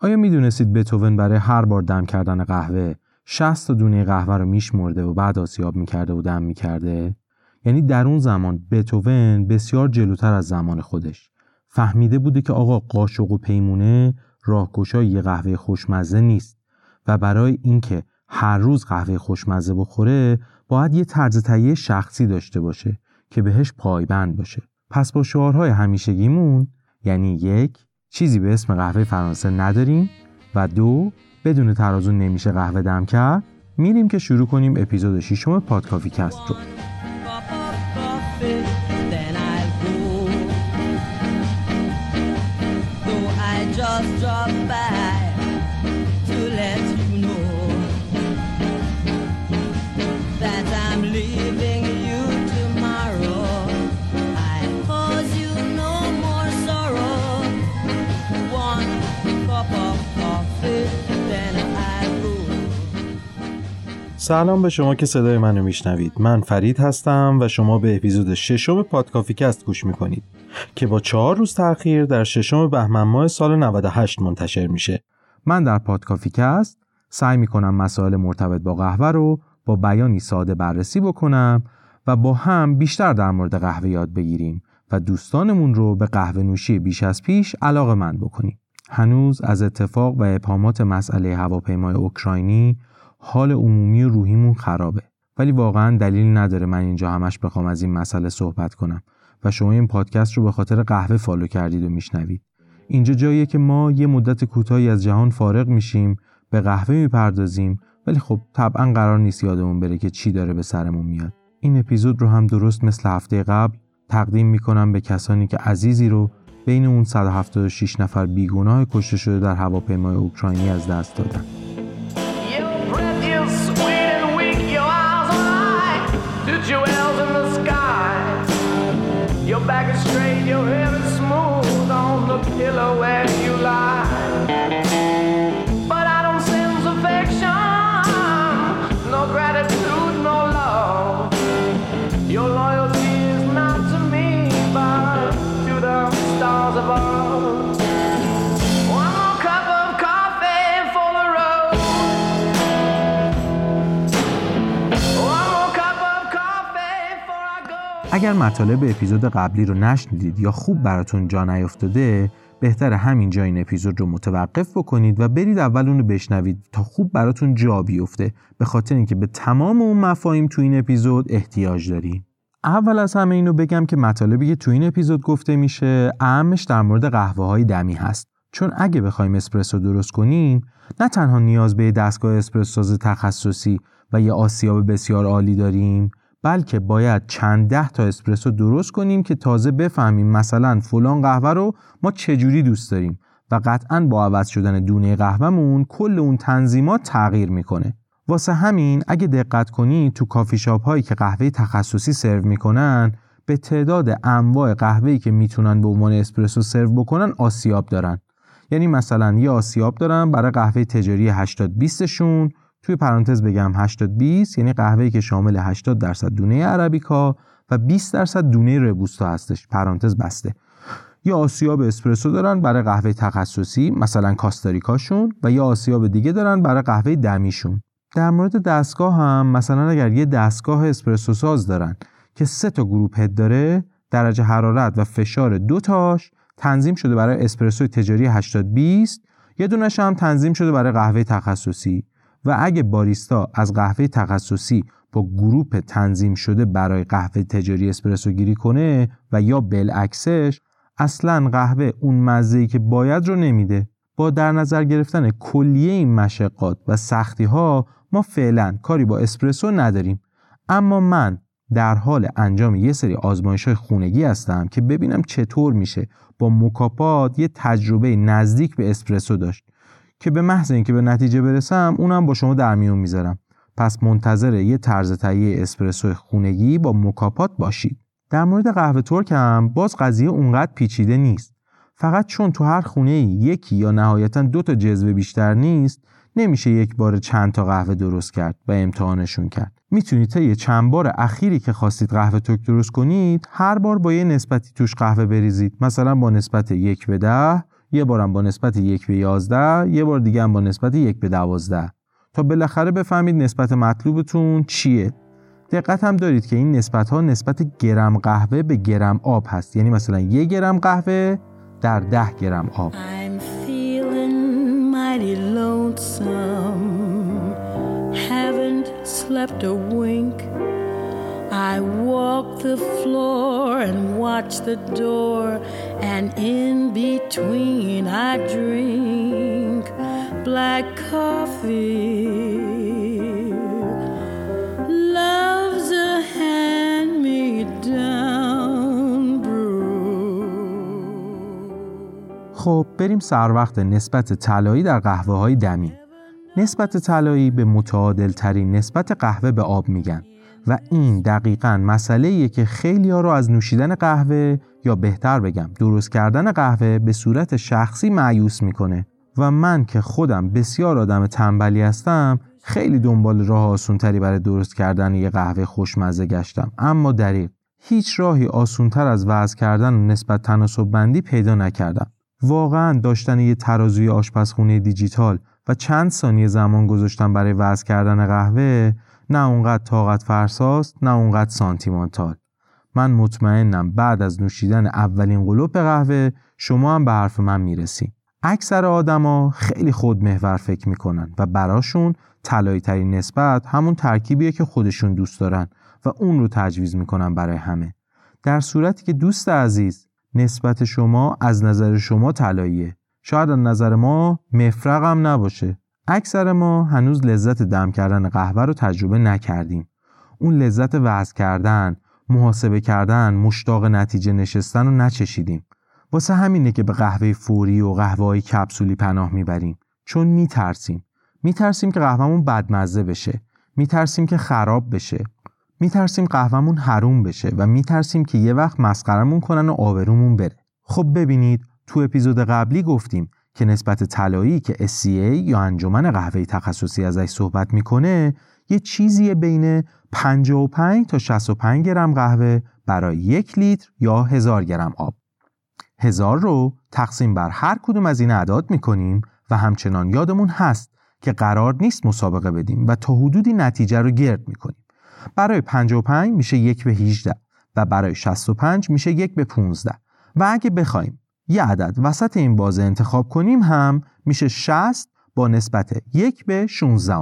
آیا می‌دونستید بتوون برای هر بار دم کردن قهوه 60 تا دونه قهوه رو میشمرده و بعد آسیاب می‌کرده و دم می‌کرده؟ یعنی در اون زمان بتوون بسیار جلوتر از زمان خودش فهمیده بوده که آقا قاشق و پیمونه راهگشای یه قهوه خوشمزه نیست و برای اینکه هر روز قهوه خوشمزه بخوره باید یه طرز تهیه شخصی داشته باشه که بهش پایبند باشه پس با شعارهای همیشگیمون یعنی یک چیزی به اسم قهوه فرانسه نداریم و دو بدون ترازو نمیشه قهوه دم کرد میریم که شروع کنیم اپیزود ششم پادکافی کست رو. سلام به شما که صدای منو میشنوید. من فرید هستم و شما به اپیزود ششم پادکافیکست گوش می‌کنید که با چهار روز تاخیر در ششم بهمن ماه سال 98 منتشر میشه. من در پادکافیکست سعی می‌کنم مسائل مرتبط با قهوه رو با بیانی ساده بررسی بکنم و با هم بیشتر در مورد قهوه یاد بگیریم و دوستانمون رو به قهوه نوشی بیش از پیش علاقه‌مند بکنیم. هنوز از اتفاق و ابهامات مسئله هواپیمای اوکراینی حال عمومی و روحیمون خرابه. ولی واقعا دلیل نداره من اینجا همش بخوام از این مسئله صحبت کنم و شما این پادکست رو به خاطر قهوه فالو کردید و میشنوید. اینجا جاییه که ما یه مدت کوتاهی از جهان فارغ میشیم به قهوه می‌پردازیم ولی خب طبعا قرار نیست یادمون بره که چی داره به سرمون میاد. این اپیزود رو هم درست مثل هفته قبل تقدیم می‌کنم به کسانی که عزیزی رو بین اون 176 نفر بیگناه کشته شده در هواپیمای اوکراینی از دست دادن. اگر مطالب اپیزود قبلی رو نشنیدید یا خوب براتون جا نیافتاده بهتر همینجا این اپیزود رو متوقف بکنید و برید اول اون رو بشنوید تا خوب براتون جا بیفته. به خاطر اینکه به تمام اون مفاهیم تو این اپیزود احتیاج داریم. اول از همه اینو بگم که مطالبی که تو این اپیزود گفته میشه اهمش در مورد قهوه های دمی هست. چون اگه بخوایم اسپرسو درست کنیم نه تنها نیاز به دستگاه اسپرسو تخصصی و یه آسیاب بسیار عالی داریم بلکه باید چند ده تا اسپرسو درست کنیم که تازه بفهمیم مثلا فلان قهوه رو ما چجوری دوست داریم و قطعا با عوض شدن دونه قهوهمون کل اون تنظیمات تغییر می‌کنه. واسه همین اگه دقت کنی تو کافی شاپ هایی که قهوه تخصصی سرو می‌کنن به تعداد انواع قهوه‌ای که می‌تونن به عنوان اسپرسو سرو بکنن آسیاب دارن. یعنی مثلا یه آسیاب دارن برای قهوه تجاری 80 20 شون توی پرانتز بگم 80 20 یعنی قهوه‌ای که شامل 80 درصد دونه عربیکا و 20 درصد دونه ربوستا هستش. پرانتز بسته. یا آسیاب اسپرسو دارن برای قهوه تخصصی مثلا کاستاریکاشون و یا آسیاب دیگه دارن برای قهوه دمیشون. در مورد دستگاه هم مثلا اگر یه دستگاه اسپرسو ساز دارن که سه تا گروپ هد داره درجه حرارت و فشار دو تاش تنظیم شده برای اسپرسو تجاری 80 20 یه دونش هم تنظیم شده برای قهوه تخصصی. و اگه باریستا از قهوه تخصصی با گروپ تنظیم شده برای قهوه تجاری اسپرسو گیری کنه و یا بالعکسش اصلا قهوه اون مزه‌ای که باید رو نمیده. با در نظر گرفتن کلیه این مشقات و سختی ها ما فعلا کاری با اسپرسو نداریم. اما من در حال انجام یه سری آزمایش های خونگی هستم که ببینم چطور میشه با مکاپات یه تجربه نزدیک به اسپرسو داشت. که به محض اینکه به نتیجه برسم اونم با شما در میون می‌ذارم. پس منتظر یه طرز تهیه اسپرسو خونگی با مکاپات باشید. در مورد قهوه ترک هم باز قضیه اونقدر پیچیده نیست. فقط چون تو هر خونه یکی یا نهایتا دو تا جزوه بیشتر نیست نمیشه یک بار چند تا قهوه درست کرد و امتحانشون کرد. می‌تونید تا یه چند بار اخیری که خواستید قهوه ترک درست کنید هر بار با یه نسبتی توش قهوه بریزید. مثلا با نسبت یک به ده یه بارم با نسبت یک به 11 یه بار دیگه هم با نسبت یک به 12 تا بالاخره بفهمید نسبت مطلوبتون چیه. دقت هم دارید که این نسبت ها نسبت گرم قهوه به گرم آب هست. یعنی مثلا یک گرم قهوه در ده گرم آب. Slept and in between I drink black coffee. Love's a hand me down خب بریم سر وقت نسبت طلایی در قهوه های دمی. نسبت طلایی به متعادل ترین نسبت قهوه به آب میگن. و این دقیقا مسئله که خیلی ها رو از نوشیدن قهوه یا بهتر بگم درست کردن قهوه به صورت شخصی معیوس می‌کنه. و من که خودم بسیار آدم تنبلی هستم خیلی دنبال راه آسونتری برای درست کردن یه قهوه خوشمزه گشتم. اما دریق هیچ راهی آسونتر از وضع کردن و نسبت تناسب بندی پیدا نکردم. واقعا داشتن یه ترازوی آشپزخونه دیجیتال و چند ثانیه زمان گذاشتن برای وضع کردن قهوه نه اونقدر طاقت فرساست نه اونقدر سانتیمانتال. من مطمئنم بعد از نوشیدن اولین قلوب قهوه شما هم به حرف من می‌رسیم اکثر آدما خیلی خود محور فکر می‌کنن و براشون طلایی ترین نسبت همون ترکیبیه که خودشون دوست دارن و اون رو تجویز می‌کنن برای همه. در صورتی که دوست عزیز نسبت شما از نظر شما طلاییه. شاید از نظر ما مفرق هم نباشه. اکثر ما هنوز لذت دم کردن قهوه رو تجربه نکردیم. اون لذت وضع کردن محاسبه کردن مشتاق نتیجه نشستن رو نچشیدیم. واسه همینه که به قهوه فوری و قهوه های کپسولی پناه می‌بریم. چون میترسیم. میترسیم که قهوهمون بدمزه بشه. میترسیم که خراب بشه. میترسیم قهوهمون حروم بشه و میترسیم که یه وقت مسخرمون کنن و آبرومون بره. خب ببینید تو اپیزود قبلی گفتیم که نسبت طلایی که SCA یا انجمن قهوه تخصصی ازش صحبت می‌کنه یه چیزی بین 55 تا 65 گرم قهوه برای یک لیتر یا هزار گرم آب. هزار رو تقسیم بر هر کدوم از این اعداد می‌کنیم و همچنان یادمون هست که قرار نیست مسابقه بدیم و تا حدودی نتیجه رو گرد می‌کنیم. برای 55 میشه یک به 18 و برای 65 میشه یک به 15 و اگه بخوایم یه عدد. وسط این بازه انتخاب کنیم هم میشه 60 با نسبت یک به 16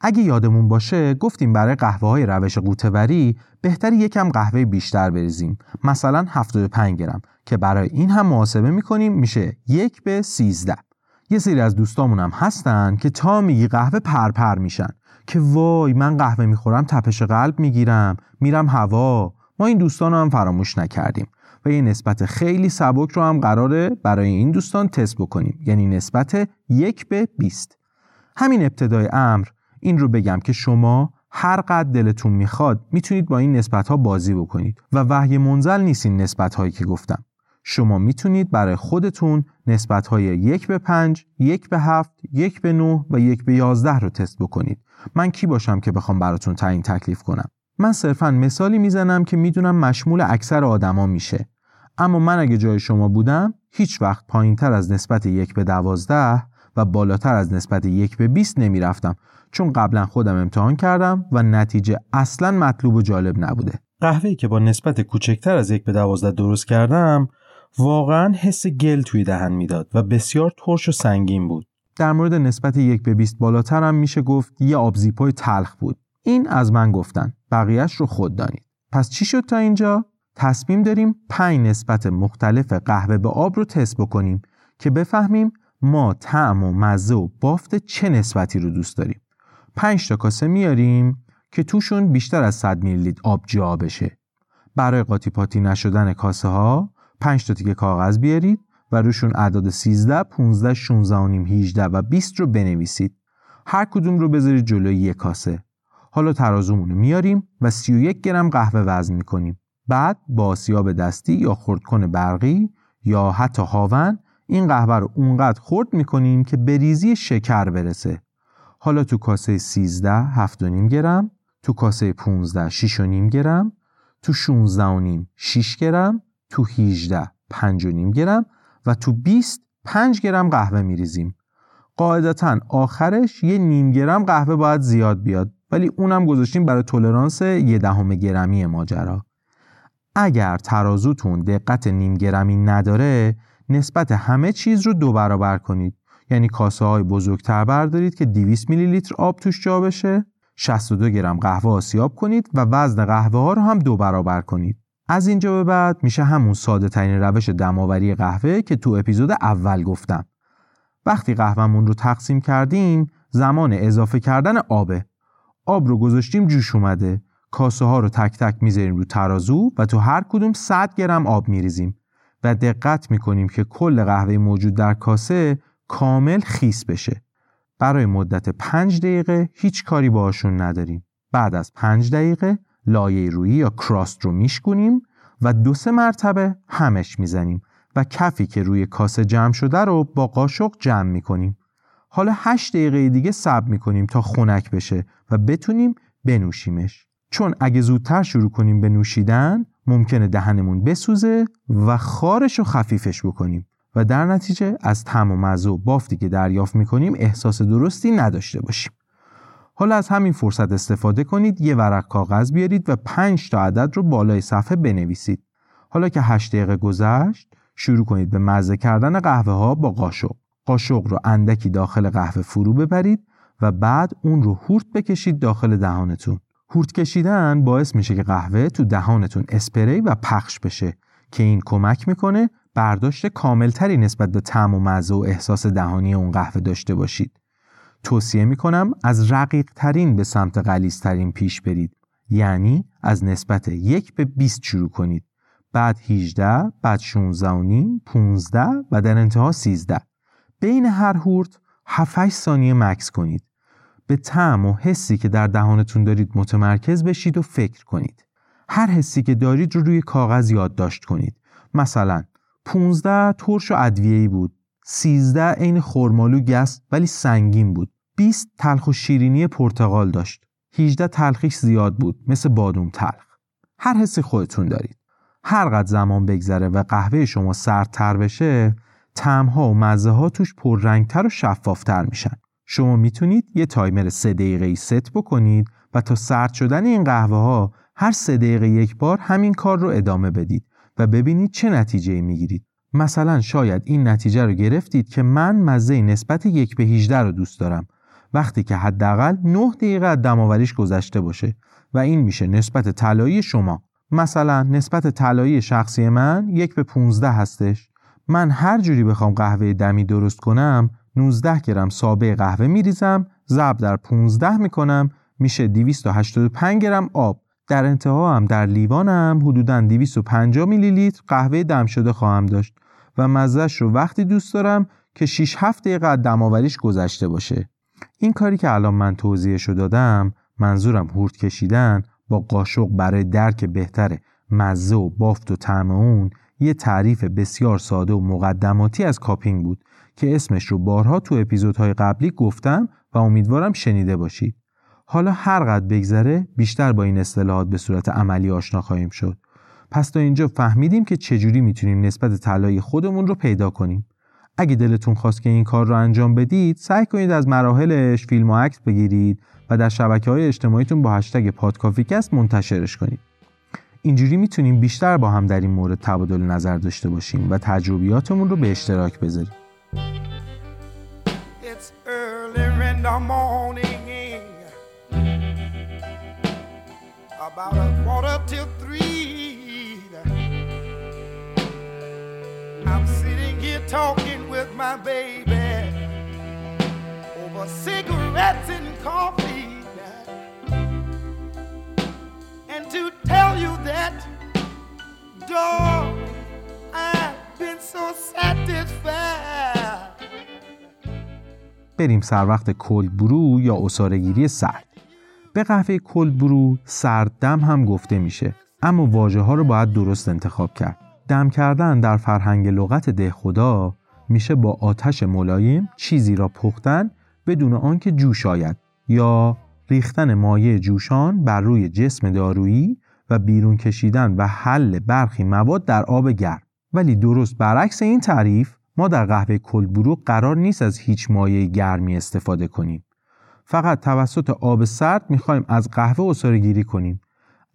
اگه یادمون باشه گفتیم برای قهوه های روش قوتوری بهتر یکم قهوه بیشتر بریزیم. مثلا 75 گرم که برای این هم محاسبه می‌کنیم میشه یک به 13 یه سری از دوستامون هم هستن که تا میگی قهوه پرپر میشن که وای من قهوه می‌خورم تپش قلب می‌گیرم میرم هوا. ما این دوستان هم فراموش نکردیم. و یه نسبت خیلی سبک رو هم قراره برای این دوستان تست بکنیم. یعنی نسبت یک به 20 همین ابتدای امر این رو بگم که شما هر قد دلتون می‌خواد می‌تونید با این نسبت ها بازی بکنید و وحی منزل نیست این نسبت هایی که گفتم. شما می‌تونید برای خودتون نسبت های یک به پنج، یک به هفت، یک به نه و یک به یازده رو تست بکنید. من کی باشم که بخوام براتون تعیین تکلیف کنم؟ من صرفا مثالی می‌زنم که می‌دونم مشمول اکثر آدما میشه. اما من اگه جای شما بودم هیچ وقت پایین تر از نسبت یک به دوازده و بالاتر از نسبت یک به 20 نمی‌رفتم چون قبلا خودم امتحان کردم و نتیجه اصلا مطلوب و جالب نبوده. قهوه‌ای که با نسبت کوچکتر از یک به دوازده درست کردم واقعا حس گل توی دهن می‌داد و بسیار ترش و سنگین بود. در مورد نسبت یک به 20 بالاتر هم میشه گفت یه آبزیپای تلخ بود. این از من گفتن. بقیهش رو خود دانید. پس چی شد تا اینجا؟ تصمیم داریم پنج نسبت مختلف قهوه به آب رو تست بکنیم که بفهمیم ما طعم و مزه و بافت چه نسبتی رو دوست داریم. 5 تا کاسه میاریم که توشون بیشتر از 100 میلی لیتر آب جا بشه. برای قاطی پاتی نشدن کاسه ها 5 تا تیکه کاغذ بیارید و روشون اعداد 13 15 16 و نیم 18 و 20 رو بنویسید. هر کدوم رو بذارید جلوی یک کاسه. حالا ترازومون رو میاریم و 31 گرم قهوه وزن می‌کنیم. بعد با سیاب دستی یا خردکن برقی یا حتی هاون این قهوه رو اونقدر خرد می‌کنیم که به ریزی شکر برسه. حالا تو کاسه 13 7.5 گرم تو کاسه 15 6.5 گرم تو 16 6 گرم تو 18 5.5 گرم و تو 20 5 گرم قهوه میریزیم. قاعدتا آخرش یه نیم گرم قهوه باید زیاد بیاد ولی اونم گذاشتیم برای تولرانس یه دهم گرمی ماجرا. اگر ترازوتون دقت نیم گرمی نداره نسبت همه چیز رو دو برابر کنید. یعنی کاسه های بزرگتر بردارید که 200 میلی لیتر آب توش جا بشه. 62 گرم قهوه آسیاب کنید و وزن قهوه ها رو هم دو برابر کنید. از اینجا به بعد میشه همون ساده ترین روش دماوری قهوه که تو اپیزود اول گفتم. وقتی قهوهمون رو تقسیم کردیم زمان اضافه کردن آبه. آب رو گذاشتیم جوش اومده. کاسه ها رو تک تک می‌ذاریم رو ترازو و تو هر کدوم 100 گرم آب میریزیم و دقت می‌کنیم که کل قهوه موجود در کاسه کامل خیس بشه. برای مدت 5 دقیقه هیچ کاری باشون نداریم. بعد از 5 دقیقه لایه رویی یا کراست رو میشکنیم و دو سه مرتبه همش می‌زنیم و کفی که روی کاسه جمع شده رو با قاشق جمع می‌کنیم. حالا 8 دقیقه دیگه صبر می‌کنیم تا خنک بشه و بتونیم بنوشیمش. چون اگه زودتر شروع کنیم به نوشیدن ممکنه دهنمون بسوزه و خارش رو خفیفش بکنیم. و در نتیجه از طعم و مزه و بافتی که دریافت می‌کنیم احساس درستی نداشته باشیم. حالا از همین فرصت استفاده کنید یه ورق کاغذ بیارید و 5 تا عدد رو بالای صفحه بنویسید. حالا که 8 دقیقه گذشت شروع کنید به مزه کردن قهوه ها با قاشق. قاشق رو اندکی داخل قهوه فرو ببرید و بعد اون رو هورت بکشید داخل دهانتون. هورت کشیدن باعث میشه که قهوه تو دهانتون اسپری و پخش بشه که این کمک می‌کنه برداشت کاملتری نسبت به طعم و مزه و احساس دهانی اون قهوه داشته باشید. توصیه می‌کنم از رقیق ترین به سمت غلیظ ترین پیش برید. یعنی از نسبت یک به 20 شروع کنید. بعد 18 بعد 16 و نیم 15 و در انتها 13 بین هر هورت 7 ثانیه مکس کنید به طعم و حسی که در دهانتون دارید متمرکز بشید و فکر کنید. هر حسی که دارید رو روی کاغذ یادداشت کنید. مثلا 15 ترش و ادویه‌ای بود. 13 عین خرمالو گس ولی سنگین بود. 20 تلخ و شیرینی پرتقال داشت. 18 تلخیش زیاد بود مثل بادوم تلخ. هر حسی خودتون دارید. هر قد زمان بگذره و قهوه شما سردتر بشه طعمها و مزه ها توش پررنگتر و شفافتر میشن. شما می‌تونید یه تایمر سه دقیقه ای ست بکنید و تا سرد شدن این قهوه ها هر سه دقیقه یک بار همین کار رو ادامه بدید و ببینید چه نتیجه می‌گیرید. مثلا شاید این نتیجه رو گرفتید که من مزه نسبت یک به 18 رو دوست دارم. وقتی که حداقل 9 دقیقه از دماوریش گذشته باشه و این میشه نسبت طلایی شما. مثلا نسبت طلایی شخصی من یک به 15 هستش. من هر جوری بخوام قهوه دمی درست کنم 19 گرم سابه قهوه میریزم ضرب در 15 می‌کنم میشه 285 گرم آب. در انتها هم در لیوانم حدوداً 250 میلی لیتر قهوه دم شده خواهم داشت و مزهش رو وقتی دوست دارم که 6 7 دقیقه دماوریش گذشته باشه. این کاری که الان من توضیحش رو دادم منظورم هورت کشیدن با قاشق برای درک بهتر مزه و بافت و طعم اون یه تعریف بسیار ساده و مقدماتی از کاپینگ بود. که اسمش رو بارها تو اپیزودهای قبلی گفتم و امیدوارم شنیده باشید. حالا هر قد بگذره بیشتر با این اصطلاحات به صورت عملی آشنا خواهیم شد. پس تا اینجا فهمیدیم که چجوری می‌تونیم نسبت طلای خودمون رو پیدا کنیم. اگه دلتون خواست که این کار رو انجام بدید سعی کنید از مراحلش فیلم و عکس بگیرید و در شبکه های اجتماعیتون با هشتگ پادکافیکست منتشرش کنید. اینجوری می‌تونیم بیشتر با هم در این مورد تبادل نظر داشته باشیم و تجربیاتمون رو به اشتراک بذاریم. About a quarter till three. I'm sitting here talking with my baby over cigarettes and coffee. And to tell you that, dog, satisfied. بریم سر وقت کلد برو یا اصارگیری سرد. به قهوه کلد برو سرد دم هم گفته میشه اما واژه ها رو باید درست انتخاب کرد. دم کردن در فرهنگ لغت ده خدا میشه با آتش ملایم چیزی را پختن بدون آنکه جوش آید یا ریختن مایع جوشان بر روی جسم دارویی و بیرون کشیدن و حل برخی مواد در آب گرم. ولی درست برعکس این تعریف ما در قهوه کلبرو قرار نیست از هیچ مایه گرمی استفاده کنیم. فقط توسط آب سرد می‌خوایم از قهوه اصاره گیری کنیم.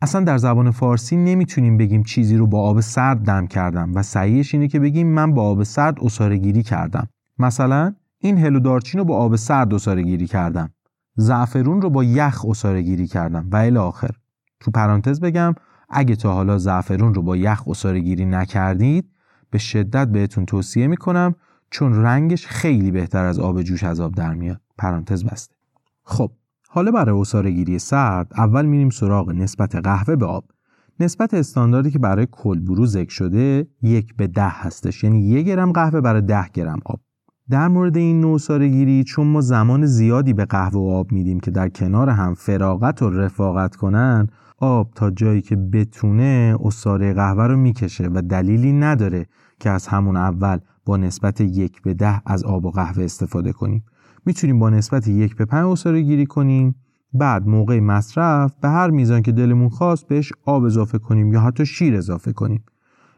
اصلا در زبان فارسی نمی‌تونیم بگیم چیزی رو با آب سرد دم کردم و صحیحش اینه که بگیم من با آب سرد اصاره گیری کردم. مثلا این هلو دارچین رو با آب سرد اصاره گیری کردم. زعفرون رو با یخ اصاره گیری کردم و الی آخر. تو پرانتز بگم اگه تا حالا زعفرون رو با یخ اصاره گیری نکردید به شدت بهتون توصیه می‌کنم چون رنگش خیلی بهتر از آب جوش از آب در میاد. پرانتز بسته. خب حالا برای اصاره گیری سرد اول میریم سراغ نسبت قهوه به آب. نسبت استانداردی که برای کلبرو ذکر شده یک به ده هستش. یعنی یک گرم قهوه برای ده گرم آب. در مورد این نوع گیری چون ما زمان زیادی به قهوه و آب میدیم که در کنار هم فراغت و رفاقت کنن آب تا جایی که بتونه اصاره قهوه رو می‌کشه و دلیلی نداره که از همون اول با نسبت یک به ده از آب و قهوه استفاده کنیم. می‌تونیم با نسبت یک به پنج اصاره گیری کنیم. بعد موقع مصرف به هر میزان که دلمون خواست بهش آب اضافه کنیم یا حتی شیر اضافه کنیم.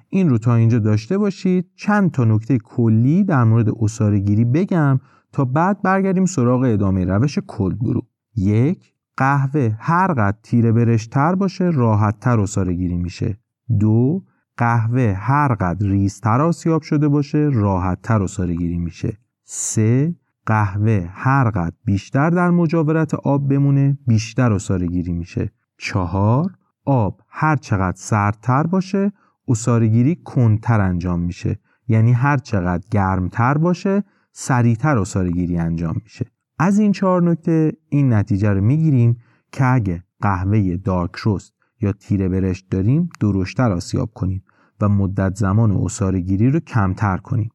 این رو تا اینجا داشته باشید. چند تا نکته کلی در مورد اصاره گیری بگم تا بعد برگردیم سراغ ادامه روش کلد گروه. یک قهوه هر قد تیره برشتر باشه راحت تر اصاره گیری میشه. دو قهوه هر قدر ریزتر آسیاب شده باشه راحت تر اصاره گیری میشه. سه قهوه هر قدر بیشتر در مجاورت آب بمونه بیشتر اصاره گیری میشه. چهار آب هر چقدر سردتر باشه اصارگیری کنتر انجام میشه. یعنی هر چقدر گرمتر باشه سریعتر اصارگیری انجام میشه. از این چهار نکته این نتیجه رو می‌گیریم که اگه قهوه دارک روست یا تیره برشت داریم درشتر آسیاب کنیم و مدت زمان اصارگیری رو کمتر کنیم.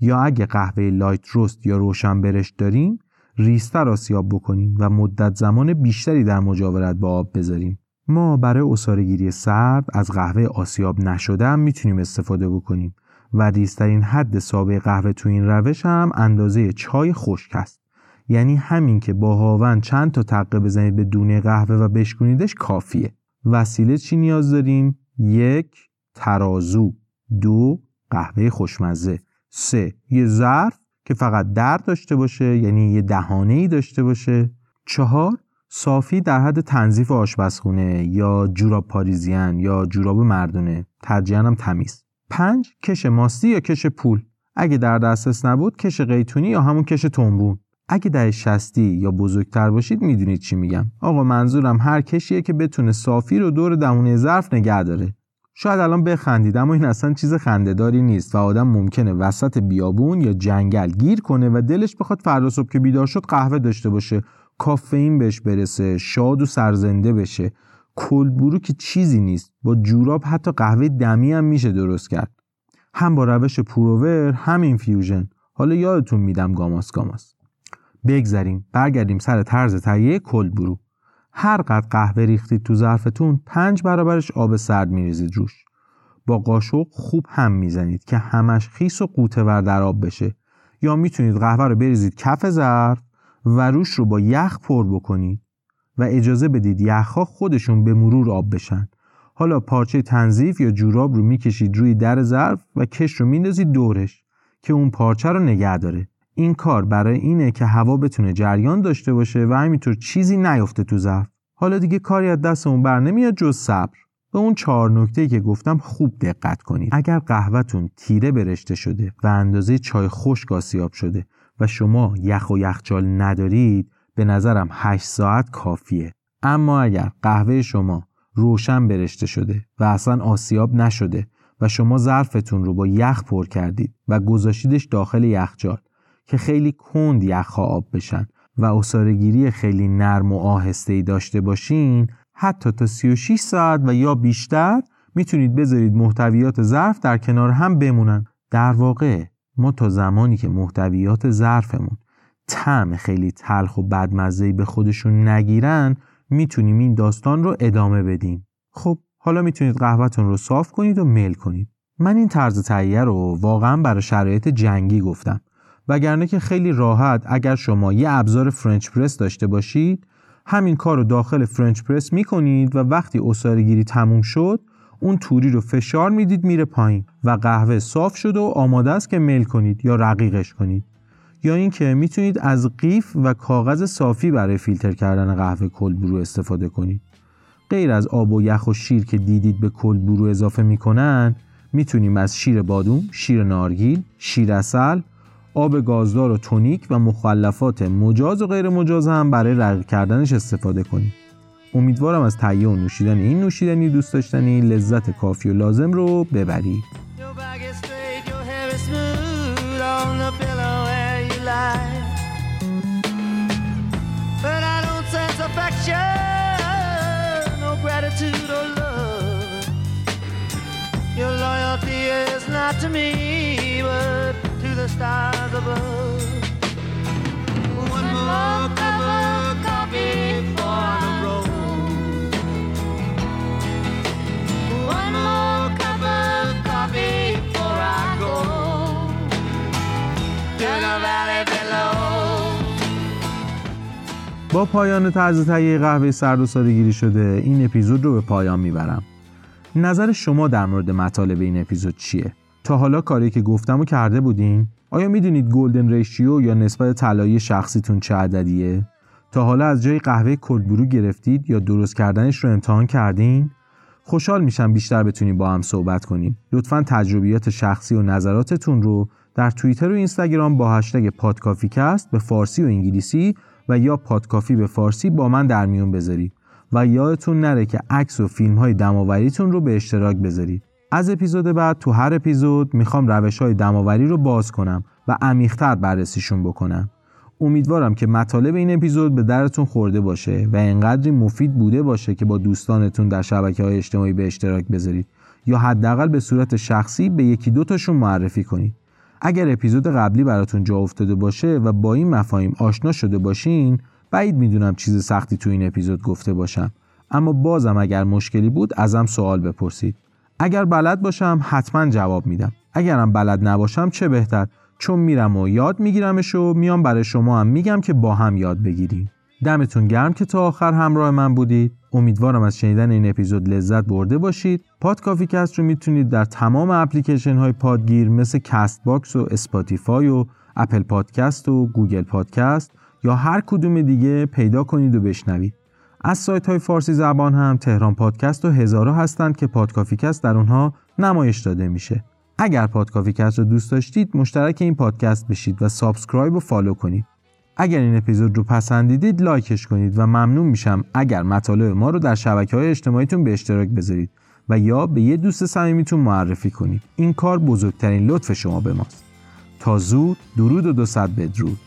یا اگه قهوه لایت روست یا روشن برشت داریم ریستر آسیاب بکنیم و مدت زمان بیشتری در مجاورت با آب بذاریم. ما برای اصارگیری سرد از قهوه آسیاب نشده هم می‌تونیم استفاده بکنیم و ریزترین حد سابه قهوه تو این روش هم اندازه چای خشک است. یعنی همین که با هاون چند تا تقه بزنید به دونه قهوه و بشکنیدش کافیه. وسیله چی نیاز داریم؟ یک ترازو. دو قهوه خوشمزه. سه یه ظرف که فقط در داشته باشه یعنی یه دهانه ای داشته باشه. چهار صافی در حد تنظیف آشپزخونه یا جوراب پاریزیان یا جوراب مردونه. ترجیحاً هم تمیز. پنج کش ماستی یا کش پول. اگه در دسترس نبود کش قیتونی یا همون کش تنبون. اگه در شستی یا بزرگتر باشید می‌دونید چی میگم. آقا منظورم هر کشیه که بتونه صافی رو دور دمونه ظرف نگه داره. شاید الان بخندید اما این اصلا چیز خنده‌داری نیست و آدم ممکنه وسط بیابون یا جنگل گیر کنه و دلش بخواد فردا صبح که بیدار شد قهوه داشته باشه کافئین بهش برسه شاد و سرزنده بشه. cold brew که چیزی نیست. با جوراب حتی قهوه دمی هم میشه درست کرد. هم با روش pour over هم infusion. حالا یادتون میدم گاماس گاماس. بگذریم. برگردیم سر طرز تهیه cold brew هر قد قهوه ریختید تو ظرفتون پنج برابرش آب سرد میریزید روش با قاشق خوب هم می‌زنید که همش خیس و قوطه ور در آب بشه. یا می‌تونید قهوه رو بریزید کف ظرف و روش رو با یخ پر بکنید و اجازه بدید یخها خودشون به مرور آب بشن. حالا پارچه تنظیف یا جوراب رو می‌کشید روی در ظرف و کش رو میندازید دورش که اون پارچه رو نگه داره. این کار برای اینه که هوا بتونه جریان داشته باشه و همینطور چیزی نیفته تو ظرف. حالا دیگه کاری از دستمون بر نمیاد جز صبر. به اون چهار نکته که گفتم خوب دقت کنید. اگر قهوهتون تیره برشته شده و اندازه چای خشک آسیاب شده و شما یخ و یخچال ندارید به نظرم 8 ساعت کافیه. اما اگر قهوه شما روشن برشته شده و اصلا آسیاب نشده و شما ظرفتون رو با یخ پر کردید و گذاشیدش داخل یخچال که خیلی کند یخها آب بشن و اصارگیری خیلی نرم و آهسته ای داشته باشین حتی تا 36 ساعت و یا بیشتر می‌تونید بذارید محتویات ظرف در کنار هم بمونن. در واقع ما تا زمانی که محتویات ظرفمون طعم خیلی تلخ و بدمزه‌ای به خودشون نگیرن می‌تونیم این داستان رو ادامه بدیم. خب حالا می‌تونید قهوهتون رو صاف کنید و میل کنید. من این طرز تهیه رو واقعا برای شرایط جنگی گفتم. وگرنه که خیلی راحت اگر شما یه ابزار French press داشته باشید همین کار رو داخل French press می‌کنید و وقتی عصاره گیری تموم شد اون توری رو فشار می‌دید میره پایین و قهوه صاف شده و آماده است که میل کنید یا رقیقش کنید. یا اینکه می‌تونید از قیف و کاغذ صافی برای فیلتر کردن قهوه cold brew استفاده کنید. غیر از آب و یخ و شیر که دیدید به کلبرو اضافه می‌کنن می‌تونیم از شیر بادوم، شیر نارگیل، شیر اصل، آب گازدار و تونیک و مخلفات مجاز و غیر مجاز هم برای رقیق کردنش استفاده کنیم. امیدوارم از تهیه و نوشیدن این نوشیدنی دوست داشتنی لذت کافی و لازم رو ببرید. Your loyalty is not to me, but the stars above. One more cup of coffee for the road. One more cup of coffee before I go to the valley below. با پایان طرز تهیه قهوه سرد و سادگیری شده این اپیزود رو به پایان می‌برم نظر شما در مورد مطالب این اپیزود چیه؟ تا حالا کاری که گفتم رو کرده بودین؟ آیا می‌دونید golden ratio یا نسبت طلایی شخصیتون چه عددیه؟ تا حالا از جایی قهوه cold brew گرفتید یا درست کردنش رو امتحان کردین؟ خوشحال میشم بیشتر بتونیم با هم صحبت کنیم. لطفا تجربیات شخصی و نظراتتون رو در توییتر و اینستاگرام با هشتگ پادکافیکست به فارسی و انگلیسی و یا پادکافی به فارسی با من در میون بذارید. و یادتون نره که عکس و فیلم های دماوریتون رو به اشتراک بذارید. از اپیزود بعد تو هر اپیزود می‌خوام روش های دماوری رو باز کنم و عمیقتر بررسیشون بکنم. امیدوارم که مطالب این اپیزود به درتون خورده باشه و انقدری مفید بوده باشه که با دوستانتون در شبکه های اجتماعی به اشتراک بذارید یا حداقل به صورت شخصی به یکی دوتاشون معرفی کنید. اگر اپیزود قبلی براتون جا افتاده باشه و با این مفاهیم آشنا شده باشین بعید می‌دونم چیز سختی تو این اپیزود گفته باشم اما بازم اگر مشکلی بود ازم سوال بپرسید اگر بلد باشم حتما جواب میدم. اگرم بلد نباشم چه بهتر؟ چون میرم و یاد میگیرمش و میام برای شما هم میگم که با هم یاد بگیریم. دمتون گرم که تا آخر همراه من بودید. امیدوارم از شنیدن این اپیزود لذت برده باشید. پاد کافی کست رو می‌تونید در تمام اپلیکیشن های پادگیر مثل Castbox و Spotify و Apple Podcast و Google Podcast یا هر کدوم دیگه پیدا کنید و بشنوید. از سایت های فارسی زبان هم تهران پادکست و هزارا هستند که پادکافیکست در اونها نمایش داده میشه. اگر پادکافیکست رو دوست داشتید مشترک این پادکست بشید و subscribe و follow کنید. اگر این اپیزود رو پسندیدید لایکش کنید و ممنون میشم اگر مطالب ما رو در شبکه های اجتماعیتون به اشتراک بذارید و یا به یه دوست صمیمیتون معرفی کنید. این کار بزرگترین لطف شما به ماست. تا زود درود و دو صد بدرود.